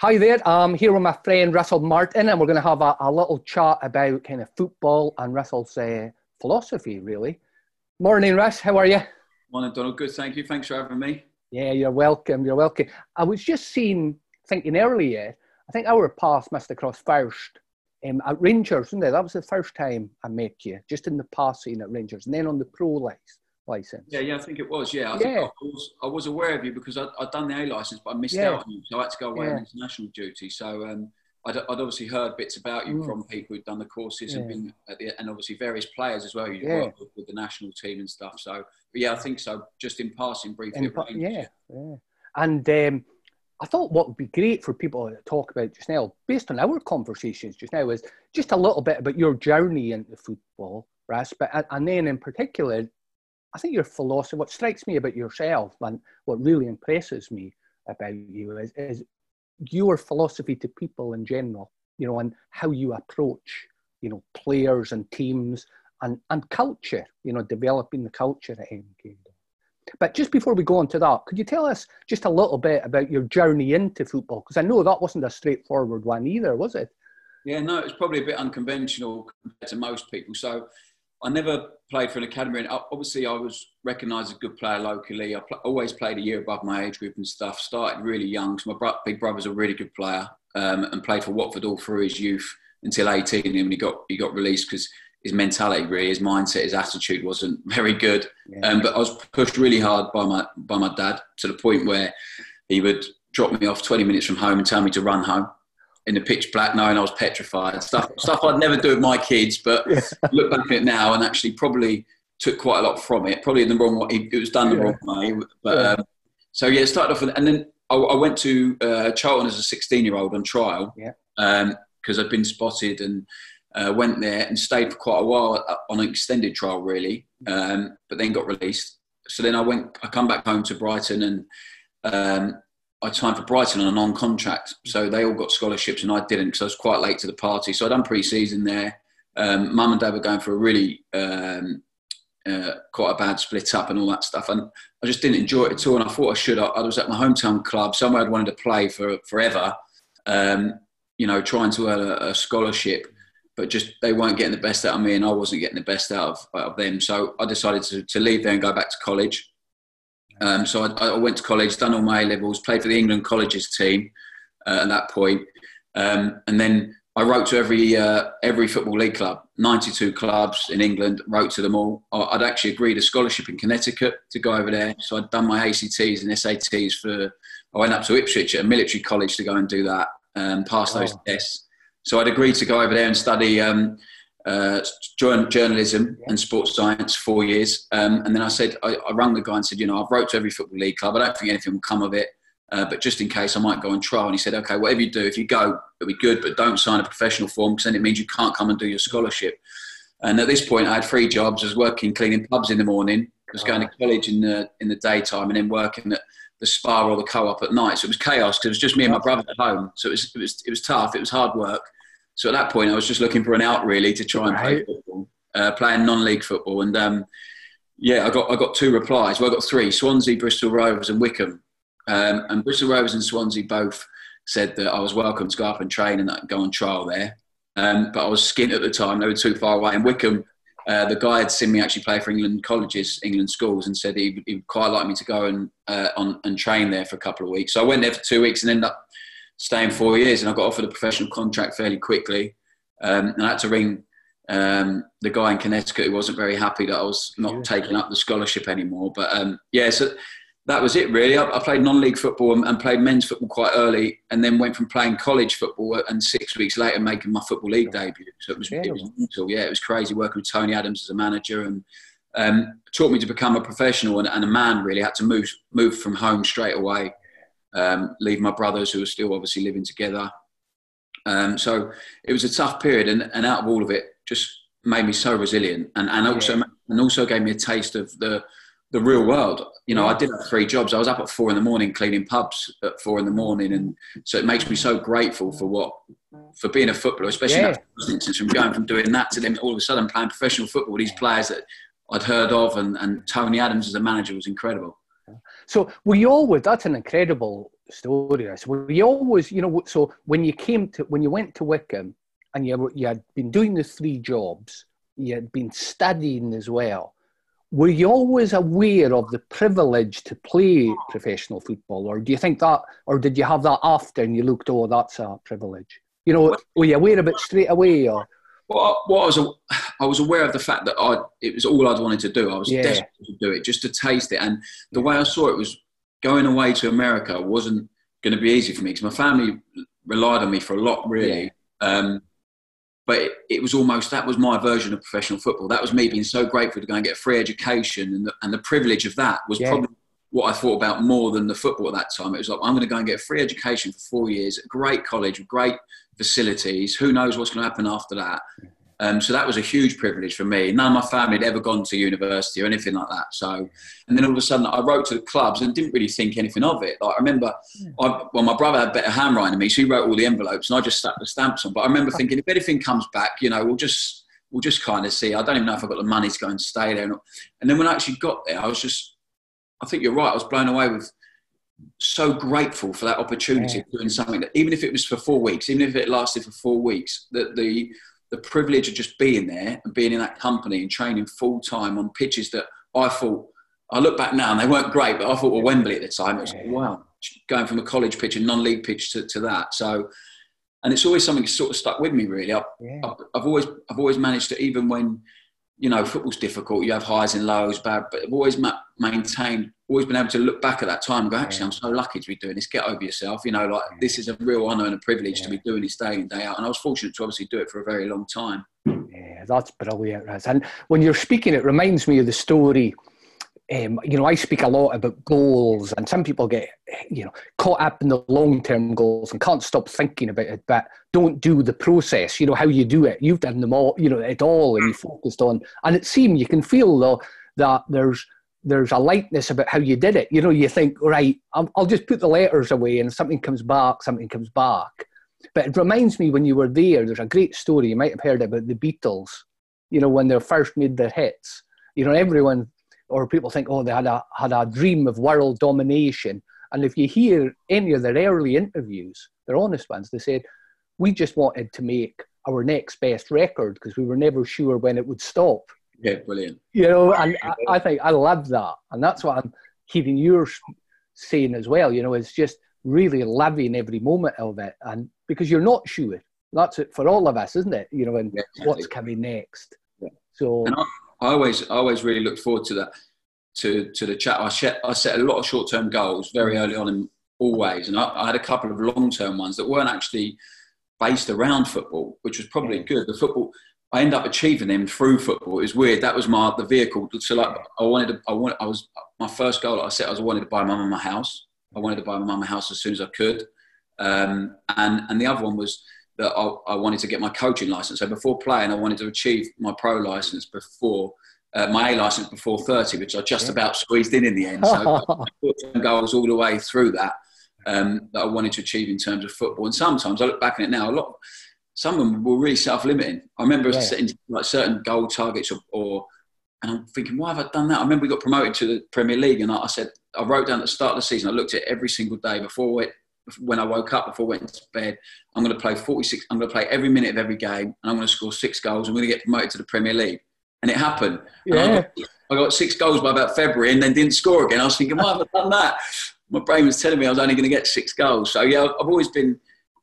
Hi there. I'm here with my friend Russell Martin, and we're going to have a, a little chat about kind of football and Russell's uh, philosophy, really. Morning, Russ. How are you? Morning, Donald. Good, thank you. Thanks for having me. Yeah, you're welcome. You're welcome. I was just seeing, thinking earlier, I think our path must have crossed first um, at Rangers, wasn't it? That was the first time I met you, just in the passing at Rangers, and then on the pro license. License. Yeah, yeah, I think it was. Yeah, I, Yeah. I, was, I was aware of you because I'd, I'd done the A license, but I missed Yeah. out on you, so I had to go away Yeah. on international duty. So um, I'd, I'd obviously heard bits about you Mm. from people who'd done the courses and been at the, and obviously various players as well. You Yeah. worked with, with the national team and stuff. So, but yeah, I think so. Just in passing, briefly. In pa- yeah, yeah. And um, I thought what would be great for people to talk about just now, based on our conversations just now, is just a little bit about your journey into football, Russ. But and then in particular, I think your philosophy. What strikes me about yourself and what really impresses me about you is, is your philosophy to people in general. You know, and how you approach, you know, players and teams and and culture. You know, developing the culture at MK. But just before we go on to that, could you tell us just a little bit about your journey into football? Because I know that wasn't a straightforward one either, was it? Yeah, no, it's probably a bit unconventional compared to most people. So I never played for an academy. And obviously, I was recognised as a good player locally. I pl- always played a year above my age group and stuff. Started really young. So my bro- big brother's a really good player um, and played for Watford all through his youth until 18. And when he got he got released because his mentality, really, his mindset, his attitude wasn't very good. Yeah. Um, but I was pushed really hard by my by my dad to the point where he would drop me off 20 minutes from home and tell me to run home in the pitch black, knowing I was petrified. Stuff stuff I'd never do with my kids, but yeah. look back at it now and actually probably took quite a lot from it. Probably in the wrong way. It was done the Yeah. wrong way. But Yeah. um, so yeah, it started off with, and then I, I went to uh, Charlton as a 16 year old on trial Yeah. because I'd been spotted and uh, went there and stayed for quite a while uh, on an extended trial, really. Um, but then got released. So then I went. I come back home to Brighton and um, I signed for Brighton on a non-contract. So they all got scholarships and I didn't because I was quite late to the party. So I done pre-season there. Um, Mum and Dad were going for a really um, uh, quite a bad split up and all that stuff, and I just didn't enjoy it at all. And I thought I should. I, I was at my hometown club, somewhere I'd wanted to play for forever. Um, you know, trying to earn a, a scholarship, but just they weren't getting the best out of me, and I wasn't getting the best out of, out of them. So I decided to, to leave there and go back to college. Um, so I, I went to college, done all my A levels, played for the England colleges team uh, at that point, um, and then I wrote to every uh, every football league club, 92 clubs in England. Wrote to them all. I'd actually agreed a scholarship in Connecticut to go over there, so I'd done my ACTs and SATs for. I went up to Ipswich at a military college to go and do that, and pass those Oh. tests. So I'd agreed to go over there and study um, uh, jour- journalism and sports science four years. Um, and then I said, I, I rang the guy and said, you know, I've wrote to every football league club. I don't think anything will come of it. Uh, but just in case, I might go on trial. And he said, okay, whatever you do, if you go, it'll be good, but don't sign a professional form because then it means you can't come and do your scholarship. And at this point, I had three jobs. I was working cleaning pubs in the morning. I was going to college in the in the daytime, and then working at the spa or the co-op at night. So it was chaos because it was just me and my brother at home. So it was it was it was tough. It was hard work. So at that point, I was just looking for an out really to try and play Right. football, uh, playing non-league football. And um, yeah, I got I got two replies. Well, I got three: Swansea, Bristol Rovers, and Wycombe. Um, and Bristol Rovers and Swansea both said that I was welcome to go up and train and go on trial there. Um, but I was skint at the time; they were too far away. And Wycombe, uh, the guy had seen me actually play for England colleges, England schools, and said he would quite like me to go and uh, on and train there for a couple of weeks. So I went there for two weeks and ended up staying four years. And I got offered a professional contract fairly quickly. Um, and I had to ring um, the guy in Connecticut who wasn't very happy that I was not Yeah. taking up the scholarship anymore. But um, yeah, so that was it really. I, I played non-league football and, and played men's football quite early, and then went from playing college football and six weeks later making my football league debut. So it was, it was mental. Yeah, it was crazy working with Tony Adams as a manager and um, taught me to become a professional and, and a man. Really had to move move from home straight away. Um, leave my brothers who were still obviously living together. Um, so it was a tough period, and, and out of all of it, just made me so resilient, and, and also Yeah. and also gave me a taste of the the real world. You know. I did have three jobs. I was up at four in the morning cleaning pubs at four in the morning, and so it makes me so grateful for what for being a footballer, especially in Yeah. that instance, from going from doing that to then all of a sudden playing professional football. These players that I'd heard of, and, and Tony Adams as a manager was incredible. So were you always, that's an incredible story. So were you always, you know, so when you came to when you went to Wycombe and you you had been doing the three jobs, you had been studying as well. Were you always aware of the privilege to play professional football, or do you think that, or did you have that after and you looked, oh, that's a privilege? You know, were you aware of it straight away, or? Well, I, was, I was aware of the fact that I it was all I'd wanted to do. I was yeah. desperate to do it, just to taste it. And the way I saw it was going away to America wasn't going to be easy for me because my family relied on me for a lot, really. Yeah. Um, but it, it, was almost that was my version of professional football. That was me being so grateful to go and get free education, and the, and the privilege of that was yeah. probably what I thought about more than the football at that time. It was like I'm going to go and get free education for four years, at a great college with great facilities. Who knows what's going to happen after that? Um, so that was a huge privilege for me. None of my family had ever gone to university or anything like that. So, and then all of a sudden, I wrote to the clubs and didn't really think anything of it. Like I remember, I, well, my brother had better handwriting than me, so he wrote all the envelopes, and I just stuck the stamps on. But I remember thinking, if anything comes back, you know, we'll just we'll just kind of see. I don't even know if I've got the money to go and stay there. And then when I actually got there, I was just, I think you're right. I was blown away with so grateful for that opportunity yeah. of doing something that even if it was for four weeks, even if it lasted for four weeks, that the the privilege of just being there and being in that company and training full time on pitches that I thought I look back now and they weren't great, but I thought were Wembley at the time. It was wow, going from a college pitch and non-league pitch to, to that. So, and it's always something that sort of stuck with me. Really, I've, yeah. I've, I've, always I've always managed to even when you know football's difficult, you have highs and lows, bad, but I've always ma- maintained always been able to look back at that time and go, actually, yeah. I'm so lucky to be doing this. Get over yourself. You know, like yeah. this is a real honour and a privilege yeah. to be doing this day in, day out. And I was fortunate to obviously do it for a very long time. Yeah, that's brilliant, Russ. And when you're speaking, it reminds me of the story. Um, you know, I speak a lot about goals, and some people get, you know, caught up in the long-term goals and can't stop thinking about it, but don't do the process. You know how you do it. You've done them all, you know, it all, and you focused on. And it seemed you can feel though that there's there's a lightness about how you did it. You know, you think, right, I'll, I'll just put the letters away and something comes back, something comes back. But it reminds me when you were there, there's a great story, you might have heard about the Beatles, you know, when they first made their hits. You know, everyone or people think, oh, they had a, had a dream of world domination. And if you hear any of their early interviews, they're honest ones, they said, we just wanted to make our next best record because we were never sure when it would stop. Yeah, brilliant. You know, and I, I think I love that, and that's what I'm hearing you saying as well. You know, it's just really loving every moment of it, and because you're not sure, that's it for all of us, isn't it? You know, and yeah, exactly. what's coming next. Yeah. So, I, always, I always really look forward to that, to to the chat. I set, I set a lot of short term goals very early on, in always, and I, I had a couple of long term ones that weren't actually based around football, which was probably good. The football I ended up achieving them through football. It was weird. That was my the vehicle. So like I wanted to, I want, I was my first goal. I set I was I wanted to buy my mum a house. I wanted to buy my mum a house as soon as I could. Um, and and the other one was that I, I, wanted to get my coaching license. So before playing, I wanted to achieve my pro license before uh, my A license before 30, which I just yeah. about squeezed in in the end. So goals all the way through that um, that I wanted to achieve in terms of football. And sometimes I look back on it now, a lot some of them were really self-limiting. I remember yeah. setting like certain goal targets or, or, and I'm thinking, why have I done that? I remember we got promoted to the Premier League, and I, I said, I wrote down at the start of the season, I looked at every single day before it, when I woke up, before I went to bed, I'm going to play 46, I'm going to play every minute of every game, and I'm going to score six goals. I'm going to get promoted to the Premier League. And it happened. Yeah. I got, I got six goals by about February and then didn't score again. I was thinking, why have I done that? My brain was telling me I was only going to get six goals. So, yeah, I've always been,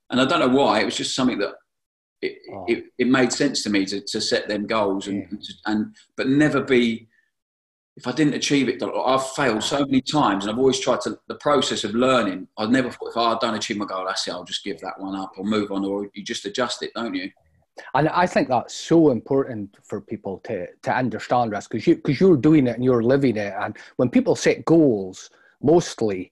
and I don't know why, it was just something that it, oh. it, it, made sense to me to, to set them goals and, yeah. and but never be if I didn't achieve it, I've failed so many times, and I've always tried to. The process of learning, I've never thought if I don't achieve my goal, that's it. I'll just give that one up or move on, or you just adjust it, don't you? And I think that's so important for people to to understand, Russ, because you because you're doing it and you're living it. And when people set goals, mostly,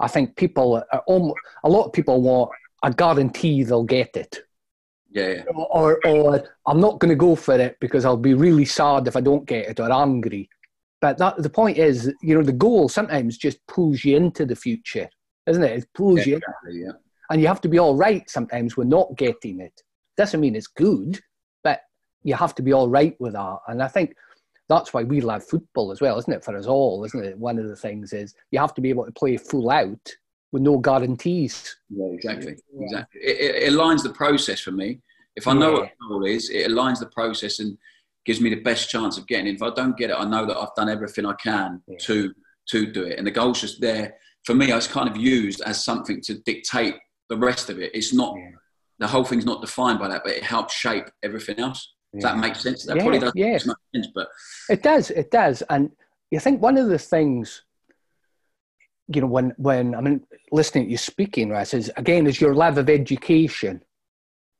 I think people, almost, a lot of people want a guarantee they'll get it. Yeah. Or, or I'm not going to go for it because I'll be really sad if I don't get it or angry. But that, the point is, you know, the goal sometimes just pulls you into the future, isn't it? It pulls yeah, you. Yeah. And you have to be all right sometimes with not getting it. Doesn't mean it's good, but you have to be all right with that. And I think that's why we love football as well, isn't it? For us all, isn't it? One of the things is you have to be able to play full out with no guarantees. Yeah, exactly, yeah. exactly. It, it, aligns the process for me. If I know yeah. what the goal is, it aligns the process and gives me the best chance of getting it. If I don't get it, I know that I've done everything I can yeah. to to do it, and the goal's just there for me. It's kind of used as something to dictate the rest of it. It's not the whole thing's not defined by that, but it helps shape everything else. Does that make sense? That probably doesn't make sense, but it does. It does, and you think one of the things you know, when when I mean listening to you speaking, right, is again is your level of education.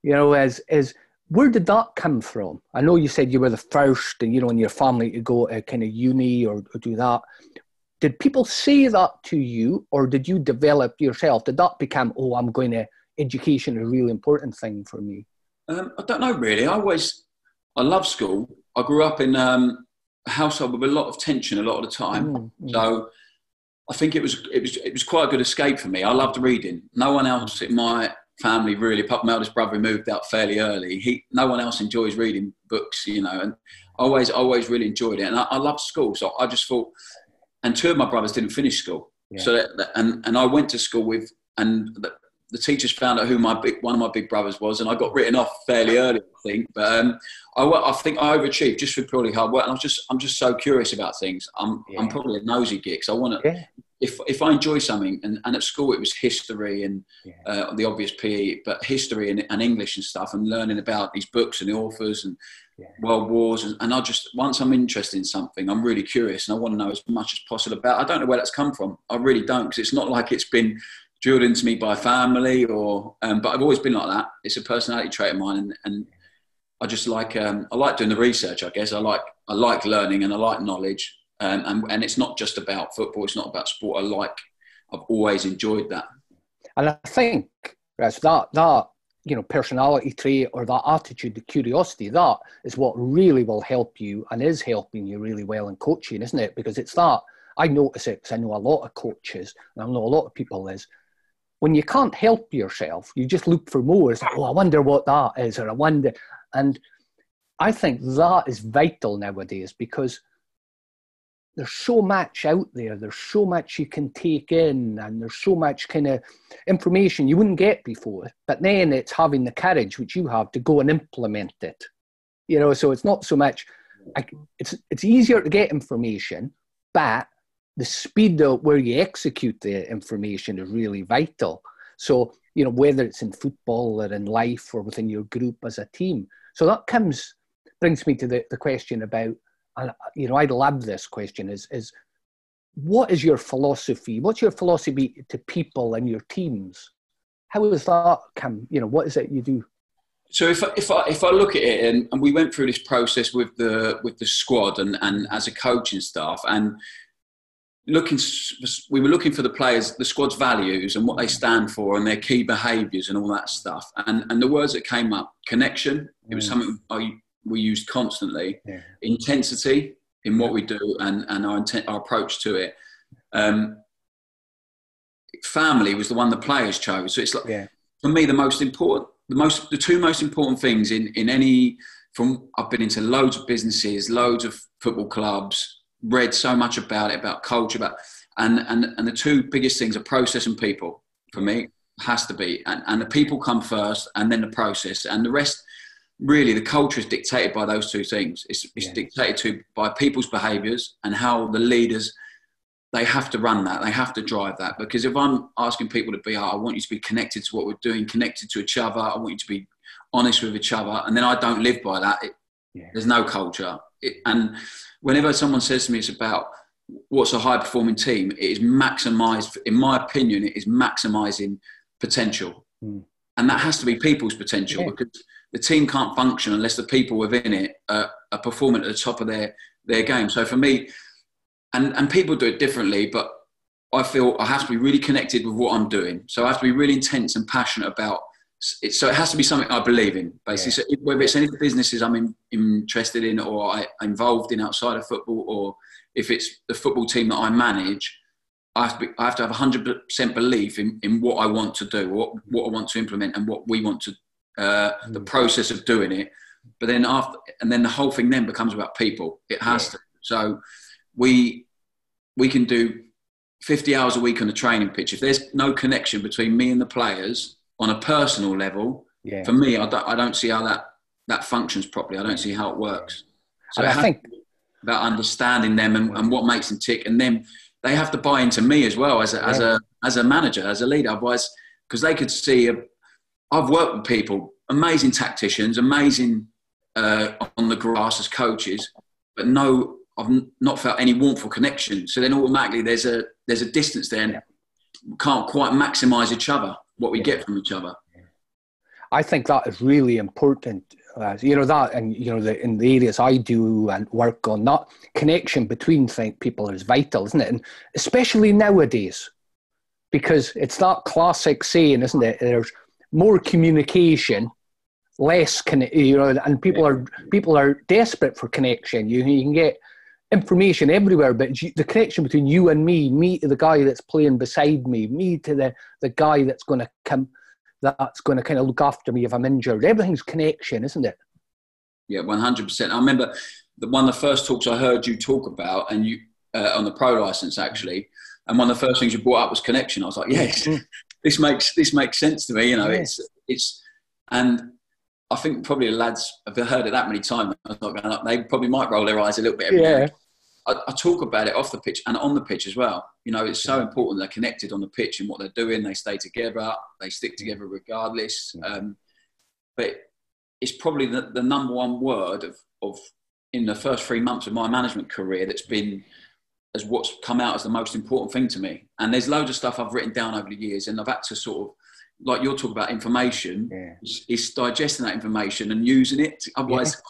You know, as is where did that come from? I know you said you were the first, and you know, in your family to go to kind of uni or, or do that. Did people say that to you, or did you develop yourself? Did that become, oh, I'm going to education is a really important thing for me? Um, I don't know really. I always, I love school. I grew up in um, a household with a lot of tension a lot of the time. Mm, mm. So I think it was it was it was quite a good escape for me. I loved reading. No one else in my family really, my eldest brother moved out fairly early. He no one else enjoys reading books, you know, and always always really enjoyed it. And I, I loved school, so I just thought. And two of my brothers didn't finish school, yeah. so that, and and I went to school with and the, teachers found out who my big one of my big brothers was, and I got written off fairly early, I think. But um, I, I think I overachieved just for purely hard work, and I'm just I'm just so curious about things. I'm yeah. I'm probably a nosy geek, so I want to. Yeah if if I enjoy something, and, and at school it was history and yeah. uh, the obvious PE, but history and, and, English and stuff, and learning about these books and the authors and world wars, and, and, I just once I'm interested in something, I'm really curious and I want to know as much as possible about. I don't know where that's come from. I really don't, because it's not like it's been drilled into me by family or, um, but I've always been like that. It's a personality trait of mine, and, and I just like um, I like doing the research. I guess I like I like learning and I like knowledge um, and, and it's not just about football, it's not about sport. I like, I've always enjoyed that. And I think, Russ, that, that, you know, personality trait or that attitude, the curiosity, that is what really will help you and is helping you really well in coaching, isn't it? Because it's that, I notice it because I know a lot of coaches and I know a lot of people is, when you can't help yourself, you just look for more. It's like, oh, I wonder what that is, or I wonder. And I think that is vital nowadays because – there's so much out there there's so much you can take in and there's so much kind of information you wouldn't get before but then it's having the courage which you have to go and implement it you know so it's not so much it's it's easier to get information but the speed of where you execute the information is really vital so you know whether it's in football or in life or within your group as a team so that comes brings me to the, the question about and you know, I'd love this question is is what is your philosophy? What's your philosophy to people and your teams? How does that come? You know, what is it you do? So if I, if I, if I look at it, and, and we went through this process with the with the squad and, and as a coaching staff, and looking, we were looking for the players, the squad's values and what they stand for, and their key behaviours and all that stuff. And and the words that came up, connection. It was mm. something I we used constantly. Yeah. Intensity in what we do and, and our, intent, our approach to it. Um, family was the one the players chose. So it's like, yeah. for me, the most important, the most, the two most important things in, in any, from I've been into loads of businesses, loads of football clubs, read so much about it, about culture, about, and, and, and the two biggest things are process and people for me has to be. And, and the people come first and then the process and the rest, really the culture is dictated by those two things. It's, it's yeah. dictated to by people's behaviours and how the leaders they have to run that. They have to drive that. Because if I'm asking people to be, oh, I want you to be connected to what we're doing, connected to each other. I want you to be honest with each other, and then I don't live by that. It, yeah. There's no culture. It, and whenever someone says to me, it's about what's a high performing team, it is maximised. In my opinion, it is maximising potential, mm. and that has to be people's potential yeah. because the team can't function unless the people within it are, are performing at the top of their, their game. So for me, and, and people do it differently, but I feel I have to be really connected with what I'm doing. So I have to be really intense and passionate about. So it has to be something I believe in, basically. Yeah. So whether it's any businesses I'm in, interested in or I, am involved in outside of football, or if it's the football team that I manage, I have to, be, I have, to have 100% belief in, in what I want to do, what, what I want to implement, and what we want to uh, the mm. process of doing it. But then after, and then the whole thing then becomes about people. It has yeah. to. So we we can do 50 hours a week on a training pitch, if there's no connection between me and the players on a personal level, yeah. for me, I don't, I don't see how that, that functions properly. I don't see how it works. So I think about understanding them and, and, what makes them tick, and then they have to buy into me as well as a, yeah. as a as a manager, as a leader. Otherwise, because they could see, a, I've worked with people, amazing tacticians, amazing uh, on the grass as coaches, but no, I've not felt any warmth or connection. So then automatically there's a there's a distance there, and yeah. can't quite maximise each other what we yeah. get from each other. I think that is really important. Uh, you know that, and you know the, in the areas I do and work on, that connection between people is vital, isn't it? And especially nowadays, because it's that classic saying, isn't it? There's more communication less connect, you know, and people are people are desperate for connection. You, you can get information everywhere, but the connection between you and me, me to the guy that's playing beside me, me to the the guy that's going to come, that's going to kind of look after me if I'm injured. Everything's connection, isn't it? Yeah, one hundred percent. I remember the one of the first talks I heard you talk about, and you uh, on the pro license actually, and one of the first things you brought up was connection. I was like, yes, mm. this makes this makes sense to me. You know, yes. it's it's and I think probably the lads have heard it that many times. They probably might roll their eyes a little bit. yeah. I, I, talk about it off the pitch and on the pitch as well. You know, it's so important they're connected on the pitch and what they're doing. They stay together. They stick together regardless. Um, but it's probably the, the number one word of, of in the first three months of my management career that's been as what's come out as the most important thing to me. And there's loads of stuff I've written down over the years, and I've had to sort of like you're talking about information, yeah. is, digesting that information and using it. Otherwise,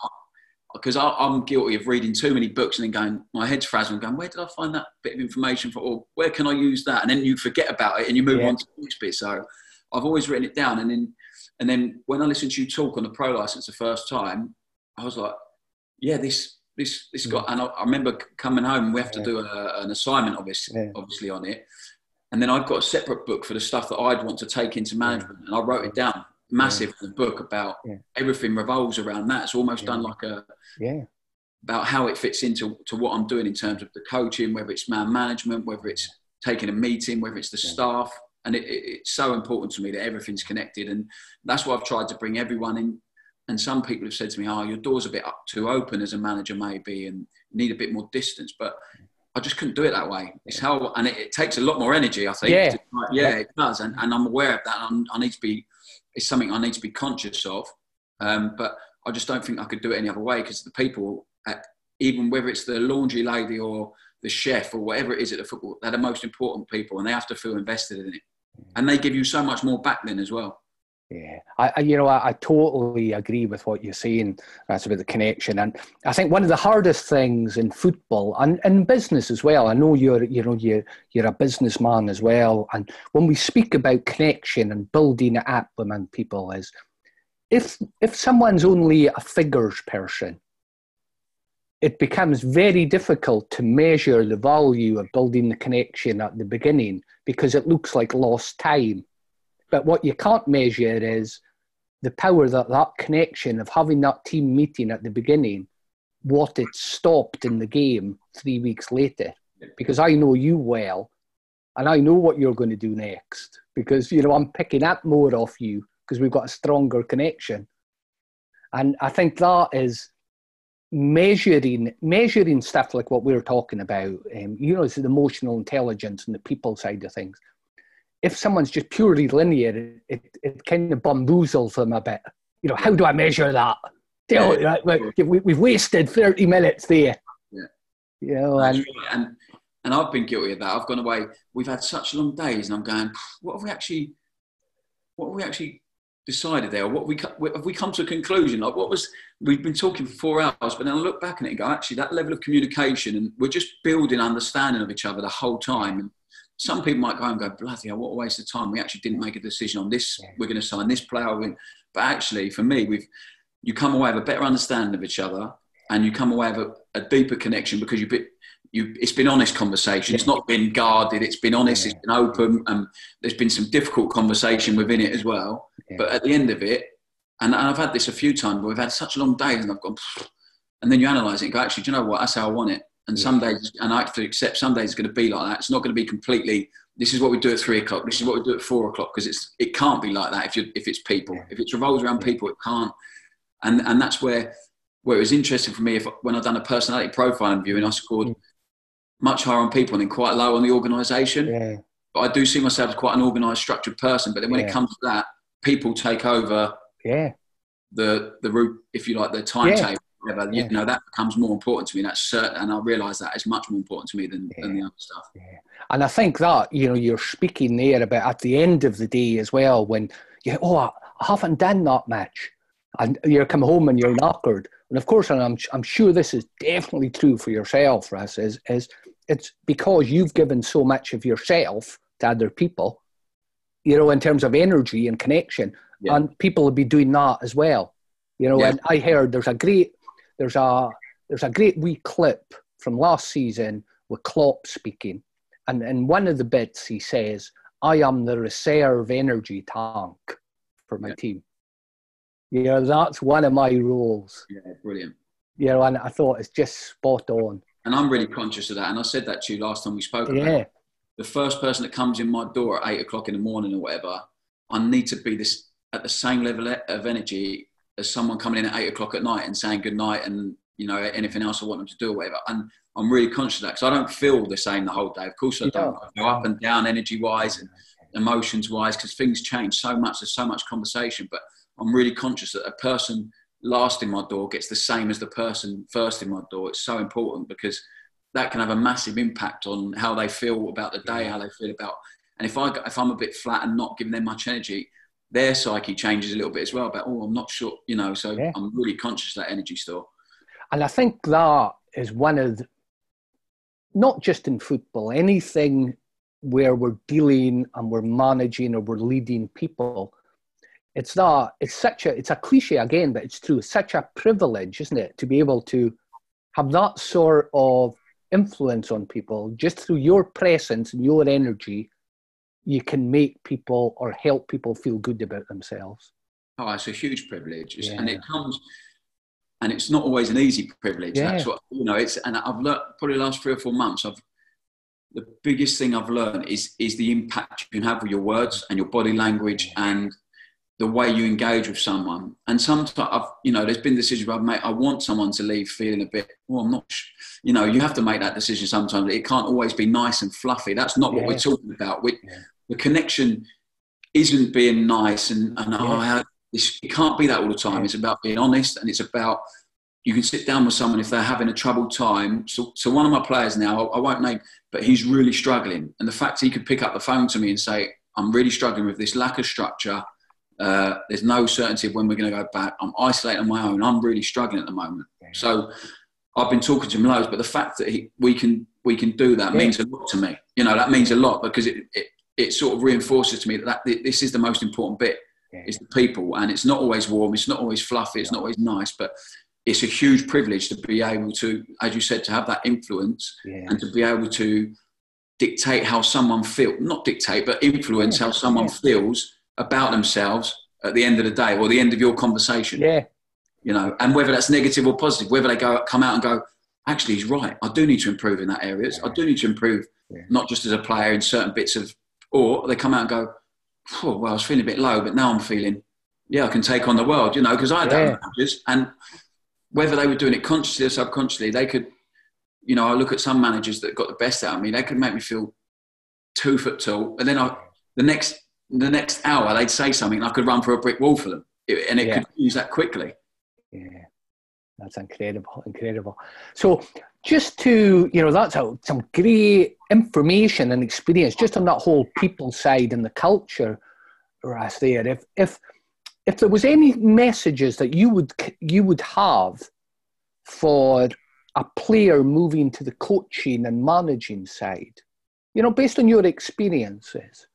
because. I'm guilty of reading too many books and then going, my head's frazzled, going, where did I find that bit of information for? Or where can I use that? And then you forget about it and you move yeah. on to the next bit. So I've always written it down. And then, and then when I listened to you talk on the pro license the first time, I was like, yeah, this, this, this got, hmm. and I, I, remember coming home, we have to do a, an assignment, obviously, obviously on it. And then I've got a separate book for the stuff that I'd want to take into management. And I wrote it down massive yeah. in the book about yeah. everything revolves around that. It's almost yeah. done like a, yeah, about how it fits into to what I'm doing in terms of the coaching, whether it's man management, whether it's taking a meeting, whether it's the staff. And it, it, it's so important to me that everything's connected. And that's why I've tried to bring everyone in. And some people have said to me, oh, your door's a bit up too open as a manager, maybe, and need a bit more distance. But I just couldn't do it that way. It's how, and it, it takes a lot more energy, I think. Yeah, to, yeah, it does, and, and I'm aware of that. I'm, i need to be, it's something I need to be conscious of. Um, but I just don't think I could do it any other way because the people, at, even whether it's the laundry lady or the chef or whatever it is at the football, they're the most important people, and they have to feel invested in it, and they give you so much more back then as well. Yeah, I, I, you know I, I, totally agree with what you're saying. That's about the connection, and I think one of the hardest things in football and in business as well. I know you're you know you're you're a businessman as well, and when we speak about connection and building it up among people, is if if someone's only a figures person, it becomes very difficult to measure the value of building the connection at the beginning because it looks like lost time but what you can't measure is the power that that connection of having that team meeting at the beginning, what it stopped in the game three weeks later. Because I know you well, and I know what you're going to do next. Because you know I'm picking up more off you because we've got a stronger connection, and I think that is measuring measuring stuff like what we are talking about. Um, you know, it's the emotional intelligence and the people side of things if someone's just purely linear, it, it kind of bamboozles them a bit. You know, how do I measure that? Yeah. We, we've wasted 30 minutes there. Yeah. You know, and, and, and I've been guilty of that. I've gone away. We've had such long days, and I'm going, what have we actually, what have we actually decided there? What we have we come to a conclusion? Like, what was we've been talking for four hours, but then I look back on it and go, actually, that level of communication, and we're just building understanding of each other the whole time. And some people might go and go, bloody hell, what a waste of time. We actually didn't make a decision on this. We're going to sign this player. But actually, for me, we've you come away with a better understanding of each other, and you come away with a, a deeper connection because you you it's been honest conversation. It's not been guarded. It's been honest. It's been open. And there's been some difficult conversation within it as well. But at the end of it, and, and I've had this a few times where we've had such long days, and I've gone, and then you analyse it and go, actually, do you know what? That's how I want it. And some days, and I have to accept some days it's going to be like that. It's not going to be completely. This is what we do at three o'clock. This is what we do at four o'clock because it's it can't be like that if you if it's people. If it revolves around people, it can't. And and that's where where it was interesting for me if when I've done a personality profile view and I scored mm. much higher on people and then quite low on the organisation. Yeah. But I do see myself as quite an organised, structured person. But then when yeah. it comes to that, people take over. Yeah. The the route, if you like, the timetable whatever, yeah. you know, that becomes more important to me. That's certain, and I realise that is much more important to me than, yeah. than the other stuff. Yeah. And I think that you know you're speaking there about at the end of the day as well when you oh I haven't done that much, and you come home and you're knackered. And of course, and I'm I'm sure this is definitely true for yourself, Russ. Is is it's because you've given so much of yourself to other people, you know, in terms of energy and connection, and people will be doing that as well. You know, and I heard there's a great there's a there's a great wee clip from last season with Klopp speaking, and in one of the bits he says, "I am the reserve energy tank for my yeah. team." Yeah, that's one of my roles. Yeah, brilliant. Yeah, and I thought it's just spot on. And I'm really conscious of that. And I said that to you last time we spoke. Yeah. The first person that comes in my door at eight o'clock in the morning or whatever, I need to be this at the same level of energy as someone coming in at eight o'clock at night and saying good night and you know anything else I want them to do or whatever. And I'm really conscious of that because I don't feel the same the whole day. Of course I don't. I go up and down energy wise and emotions wise because things change so much. There's so much conversation, but I'm really conscious that a person last in my door gets the same as the person first in my door. It's so important because that can have a massive impact on how they feel about the day, how they feel about. And if I if I'm a bit flat and not giving them much energy, their psyche changes a little bit as well. But oh, I'm not sure, you know. So yeah. I'm really conscious of that energy store. And I think that is one of, the, not just in football, anything where we're dealing and we're managing or we're leading people. It's that it's such a it's a cliche again, but it's true. It's such a privilege, isn't it, to be able to have that sort of influence on people just through your presence and your energy you can make people or help people feel good about themselves. Oh, it's a huge privilege, yeah. and it comes, and it's not always an easy privilege. Yeah. That's what you know. It's and I've learned probably the last three or four months. I've the biggest thing I've learned is is the impact you can have with your words and your body language and the way you engage with someone. And sometimes I've, you know, there's been decisions where I've made, I want someone to leave feeling a bit, well, I'm not, you know, you have to make that decision sometimes. It can't always be nice and fluffy. That's not yeah. what we're talking about. We, yeah the connection isn't being nice and, and yeah. oh, it can't be that all the time. It's about being honest and it's about you can sit down with someone if they're having a troubled time. So, so one of my players now, I won't name, but he's really struggling. And the fact he could pick up the phone to me and say, I'm really struggling with this lack of structure. Uh, there's no certainty of when we're going to go back. I'm isolated on my own. I'm really struggling at the moment. So I've been talking to him loads, but the fact that he, we can we can do that yeah. means a lot to me. You know, that means a lot because it, it it sort of reinforces to me that, that this is the most important bit yeah. is the people. And it's not always warm it's not always fluffy it's yeah. not always nice but it's a huge privilege to be able to as you said to have that influence yeah. and to be able to dictate how someone feels not dictate but influence how someone feels about themselves at the end of the day or the end of your conversation. Yeah. You know and whether that's negative or positive whether they go come out and go actually he's right. I do need to improve in that areas i do need to improve not just as a player in certain bits of or they come out and go, oh, well, I was feeling a bit low, but now I'm feeling, yeah, I can take on the world, you know, because I had yeah. managers. And whether they were doing it consciously or subconsciously, they could, you know, I look at some managers that got the best out of me, they could make me feel two foot tall. And then I, the next, the next hour, they'd say something and I could run through a brick wall for them. And it yeah. could use that quickly. Yeah. That's incredible, incredible. So, just to you know, that's a, some great information and experience just on that whole people side and the culture, right there. If if if there was any messages that you would you would have for a player moving to the coaching and managing side, you know, based on your experiences,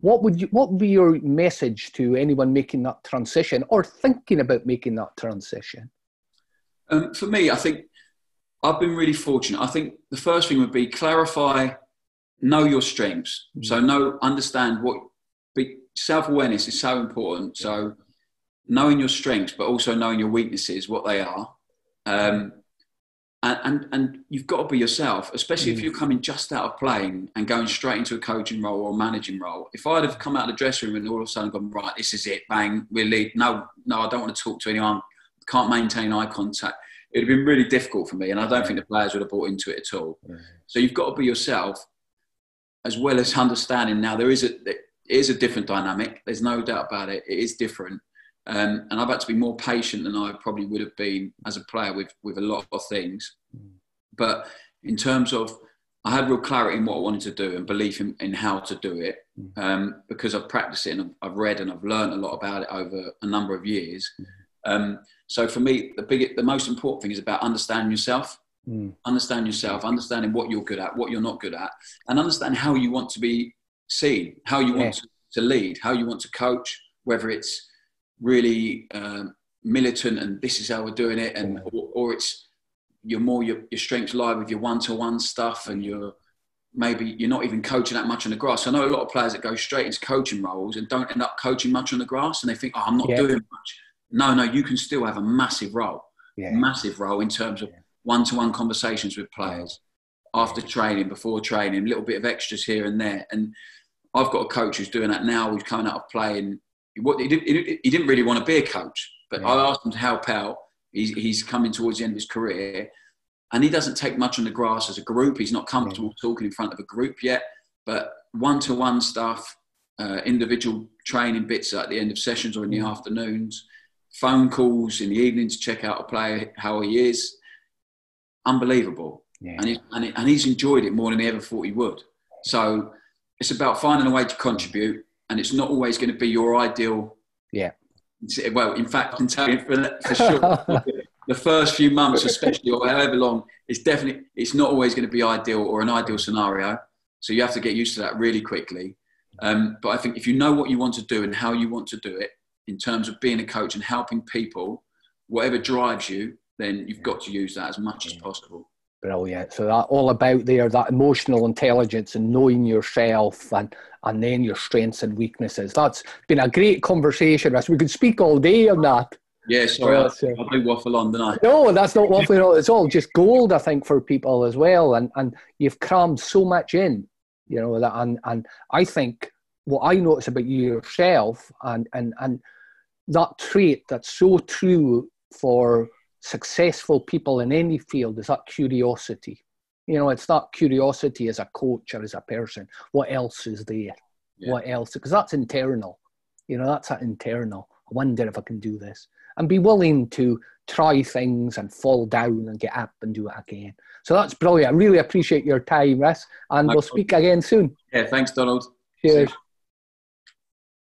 what would you what would be your message to anyone making that transition or thinking about making that transition? Um, for me, I think I've been really fortunate. I think the first thing would be clarify, know your strengths. Mm-hmm. So know, understand what. Self awareness is so important. So knowing your strengths, but also knowing your weaknesses, what they are. Um, and, and, and you've got to be yourself, especially mm. if you're coming just out of playing and going straight into a coaching role or managing role. If I'd have come out of the dressing room and all of a sudden gone, right, this is it, bang, we're lead. No, no, I don't want to talk to anyone. Can't maintain eye contact. It'd have been really difficult for me, and I don't think the players would have bought into it at all. Mm. So you've got to be yourself, as well as understanding. Now there is a it is a different dynamic. There's no doubt about it. It is different. Um, and I've had to be more patient than I probably would have been as a player with, with a lot of things. Mm. But in terms of, I had real clarity in what I wanted to do and belief in, in how to do it mm. um, because I've practiced it and I've, read and I've learned a lot about it over a number of years. Mm. Um, so for me, the big, the most important thing is about understanding yourself. Mm. Understand yourself, understanding what you're good at, what you're not good at, and understand how you want to be seen, how you want yeah. to, to lead, how you want to coach, whether it's really um, militant and this is how we're doing it, and or, or it's you're more your, your strengths lie with your one-to-one stuff, and you're maybe you're not even coaching that much on the grass. I know a lot of players that go straight into coaching roles and don't end up coaching much on the grass, and they think, "Oh, I'm not yeah. doing much." No, no, you can still have a massive role, yeah. massive role in terms of one-to-one conversations with players after training, before training, a little bit of extras here and there, and I've got a coach who's doing that now. Who's coming out of playing he, did, he didn't really want to be a coach, but yeah. I asked him to help out. He's, he's coming towards the end of his career, and he doesn't take much on the grass as a group. He's not comfortable yeah. talking in front of a group yet, but one-to-one stuff, uh, individual training bits at the end of sessions or in the mm. afternoons, phone calls in the evening to check out a player how he is. Unbelievable, yeah. and, he, and, he, and he's enjoyed it more than he ever thought he would. So it's about finding a way to contribute and it's not always going to be your ideal. Yeah. Well, in fact, I can tell you for, for sure, the first few months, especially or however long, it's definitely it's not always going to be ideal or an ideal scenario. So you have to get used to that really quickly. Um, but I think if you know what you want to do and how you want to do it, in terms of being a coach and helping people, whatever drives you, then you've got to use that as much as possible. Brilliant. So that all about there, that emotional intelligence and knowing yourself and and then your strengths and weaknesses. That's been a great conversation, Russ. We could speak all day on that. Yeah, sorry, well, I, I do waffle on, don't I? No, that's not waffling on. It's all just gold, I think, for people as well. And and you've crammed so much in, you know, that and and I think what I notice about you yourself and and and that trait that's so true for successful people in any field is that curiosity. You know, it's that curiosity as a coach or as a person. What else is there? Yeah. What else? Because that's internal. You know, that's that internal. I wonder if I can do this. And be willing to try things and fall down and get up and do it again. So that's brilliant. I really appreciate your time, Russ. And we'll speak again soon. Yeah, thanks, Donald. Cheers.